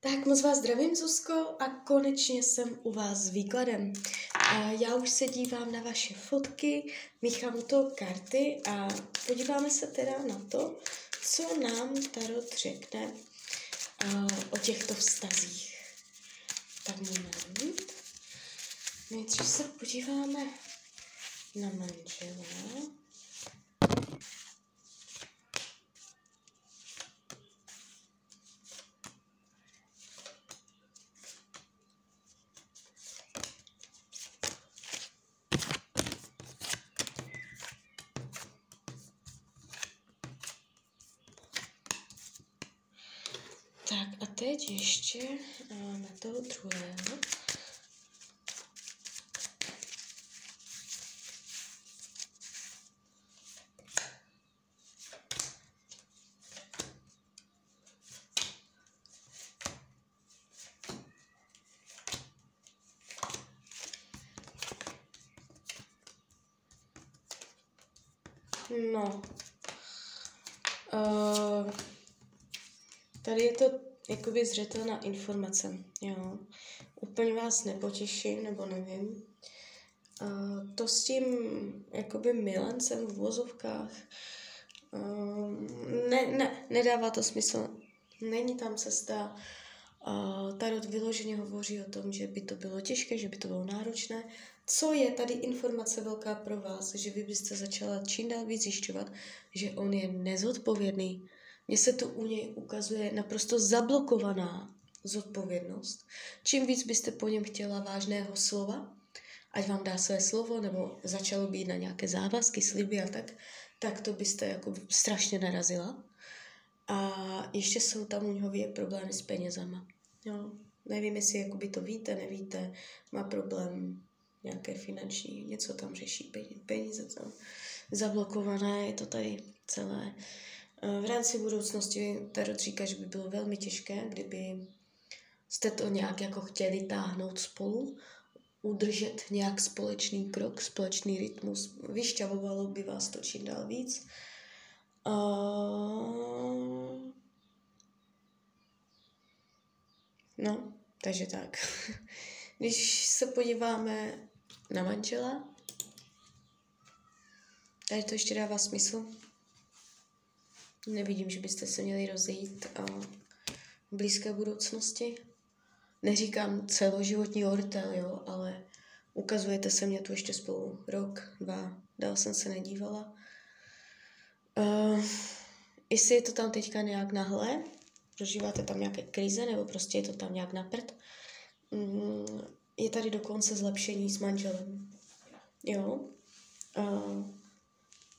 Tak moc vás zdravím, Zuzko, a konečně jsem u vás s výkladem. Já už se dívám na vaše fotky, míchám toho karty a podíváme se teda na to, co nám Tarot řekne o těchto vztazích. Tak moment. Nejdřív se podíváme na manžela. Teď ještě uh, na toho druhého. No. Uh, tady je to jakoby zřetelná informace, jo. Úplně vás nepotěším, nebo nevím. Uh, to s tím jakoby milencem v vozovkách uh, ne, ne, nedává to smysl. Není tam cesta. Tarot vyloženě hovoří o tom, že by to bylo těžké, že by to bylo náročné. Co je tady informace velká pro vás, že vy byste začala čím dál víc zjišťovat, že on je nezodpovědný, mně se to u něj ukazuje naprosto zablokovaná zodpovědnost. Čím víc byste po něm chtěla vážného slova, ať vám dá své slovo, nebo začalo být na nějaké závazky, sliby a tak, tak to byste jako strašně narazila. A ještě jsou tam u něho problémy s penězama. Jo. Nevím, jestli jakoby to víte, nevíte, má problém nějaké finanční, něco tam řeší, peníze tam zablokované, je to tady celé. V rámci budoucnosti Tarot říká, že by bylo velmi těžké, kdyby jste to nějak jako chtěli táhnout spolu, udržet nějak společný krok, společný rytmus. Vyšťavovalo by vás to čím dál víc. Uh... No, takže tak. Když se podíváme na manžela, tady to ještě dává smysl. Nevidím, že byste se měli rozejít v blízké budoucnosti. Neříkám celoživotní ortel, jo, ale ukazujete se mě tu ještě spolu rok, dva, dál jsem se nedívala. Uh, jestli je to tam teďka nějak nahle, prožíváte tam nějaké krize, nebo prostě je to tam nějak naprd, um, je tady dokonce zlepšení s manželem. Jo. Uh,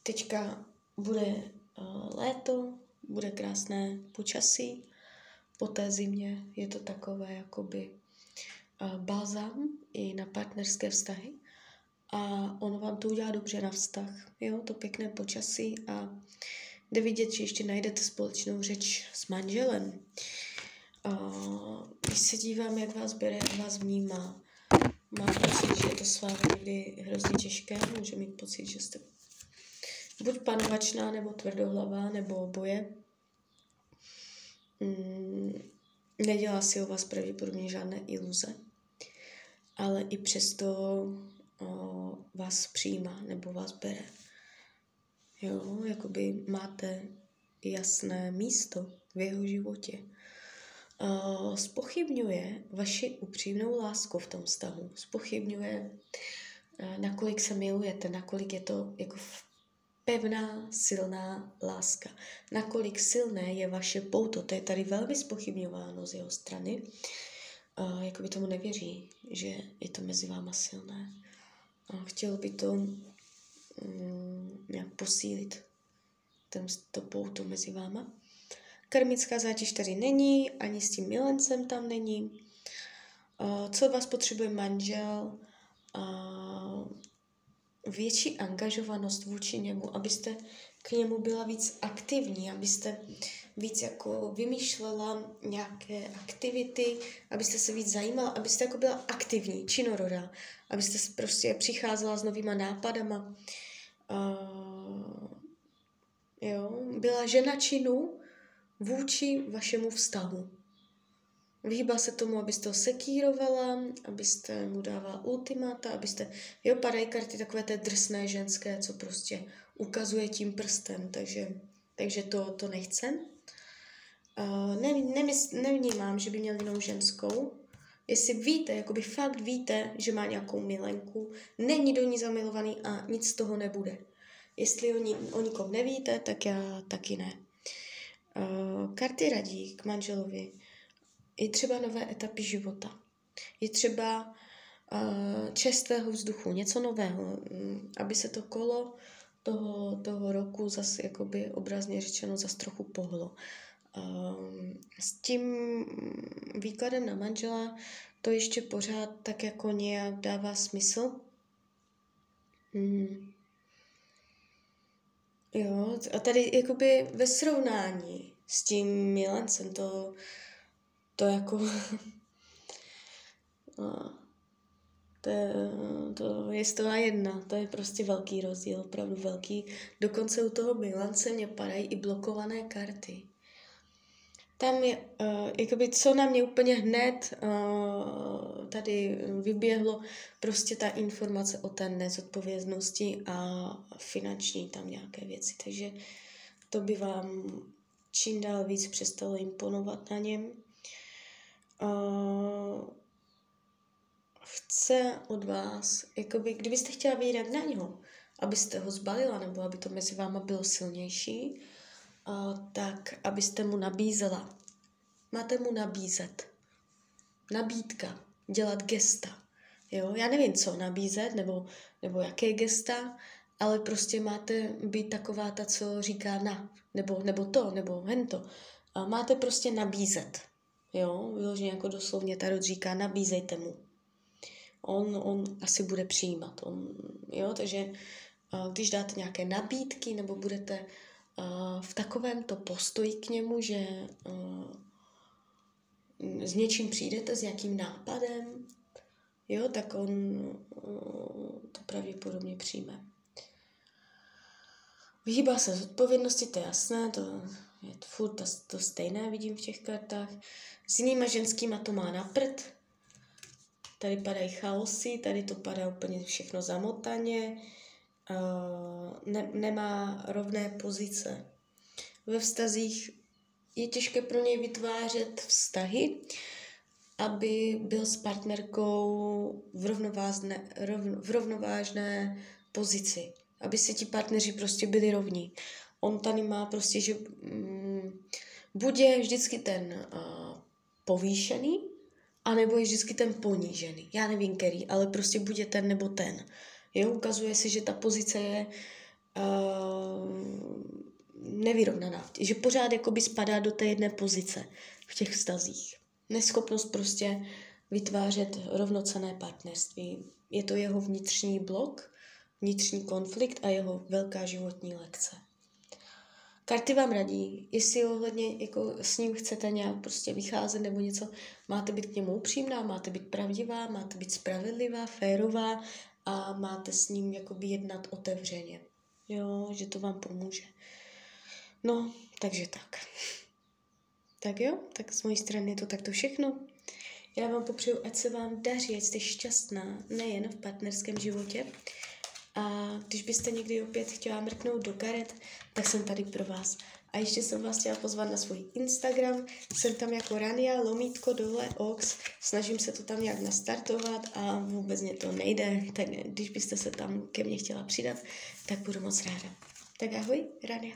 teďka bude léto, bude krásné počasí, po té zimě je to takové jakoby balzám i na partnerské vztahy a ono vám to udělá dobře na vztah, jo, to pěkné počasí a jde vidět, že ještě najdete společnou řeč s manželem. Když se dívám, jak vás bere, jak vás vnímá, má pocit, že je to s vámi někdy hrozně těžké, může mít pocit, že jste buď panovačná, nebo tvrdohlavá, nebo oboje. Mm, nedělá si o vás pravděpodobně žádné iluze, ale i přesto o, vás přijímá nebo vás bere. Jo, jakoby máte jasné místo v jeho životě. Uh, spochybňuje vaši upřímnou lásku v tom vztahu. Spochybňuje, uh, nakolik se milujete, nakolik je to jako v pevná, silná láska. Nakolik silné je vaše pouto, to je tady velmi spochybňováno z jeho strany. Jako by tomu nevěří, že je to mezi váma silné. Uh, chtěl by to um, nějak posílit, ten, to pouto mezi váma. Karmická zátěž tady není, ani s tím milencem tam není. Uh, co vás potřebuje manžel? Uh, větší angažovanost vůči němu, abyste k němu byla víc aktivní, abyste víc jako vymýšlela nějaké aktivity, abyste se víc zajímala, abyste jako byla aktivní, činorodá, abyste prostě přicházela s novýma nápadama. Uh, jo, byla žena činu vůči vašemu vztahu. Vyhýbá se tomu, abyste ho sekírovala, abyste mu dávala ultimáta, abyste, jo, padají karty takové té drsné ženské, co prostě ukazuje tím prstem, takže, takže to, to nechcem. Uh, ne, nemys, nevnímám, že by měl jinou ženskou. Jestli víte, jakoby fakt víte, že má nějakou milenku, není do ní zamilovaný a nic z toho nebude. Jestli o, ní, o nikom nevíte, tak já taky ne. Uh, karty radí k manželovi. Je třeba nové etapy života. Je třeba uh, vzduchu, něco nového, um, aby se to kolo toho, toho roku zase jakoby obrazně řečeno zase trochu pohlo. Um, s tím výkladem na manžela to ještě pořád tak jako nějak dává smysl. Hmm. Jo, a tady jakoby ve srovnání s tím milencem to, to jako... no, to je, to je to jedna, to je prostě velký rozdíl, opravdu velký. Dokonce u toho milence mě padají i blokované karty tam je, uh, jakoby, co na mě úplně hned uh, tady vyběhlo, prostě ta informace o té nezodpovědnosti a finanční tam nějaké věci. Takže to by vám čím dál víc přestalo imponovat na něm. Uh, chce od vás, jakoby, kdybyste chtěla vyjít na něho, abyste ho zbalila, nebo aby to mezi váma bylo silnější, tak abyste mu nabízela. Máte mu nabízet. Nabídka. Dělat gesta. Jo? Já nevím, co nabízet, nebo, nebo jaké gesta, ale prostě máte být taková ta, co říká na, nebo, nebo to, nebo hento. A máte prostě nabízet. Jo, vyloženě jako doslovně Tarot říká, nabízejte mu. On, on asi bude přijímat. On, jo, takže když dáte nějaké nabídky nebo budete v takovémto postoji k němu, že s něčím přijdete, s nějakým nápadem, jo, tak on to pravděpodobně přijme. Vyhýbá se z odpovědnosti, to je jasné, to je furt to, to stejné, vidím v těch kartách. S jinýma ženskýma to má na prd. Tady padají chaosy, tady to padá úplně všechno zamotaně ne, nemá rovné pozice. Ve vztazích je těžké pro něj vytvářet vztahy, aby byl s partnerkou v, rovnovážné, rovn, v rovnovážné pozici. Aby se ti partneři prostě byli rovní. On tady má prostě, že mm, buď je vždycky ten uh, povýšený, anebo je vždycky ten ponížený. Já nevím, který, ale prostě bude ten nebo ten. Jo, ukazuje se, že ta pozice je uh, nevyrovnaná, že pořád jakoby spadá do té jedné pozice v těch vztazích. Neschopnost prostě vytvářet rovnocené partnerství. Je to jeho vnitřní blok, vnitřní konflikt a jeho velká životní lekce. Karty vám radí, jestli ohledně jako s ním chcete nějak prostě vycházet nebo něco, máte být k němu upřímná, máte být pravdivá, máte být spravedlivá, férová a máte s ním jakoby jednat otevřeně. Jo, že to vám pomůže. No, takže tak. Tak jo, tak z mojí strany je to takto všechno. Já vám popřeju, ať se vám daří, ať jste šťastná, nejen v partnerském životě. A když byste někdy opět chtěla mrknout do karet, tak jsem tady pro vás. A ještě jsem vás chtěla pozvat na svůj Instagram. Jsem tam jako Rania, lomítko dole, ox. Snažím se to tam nějak nastartovat a vůbec mě to nejde. Tak když byste se tam ke mně chtěla přidat, tak budu moc ráda. Tak ahoj, Rania.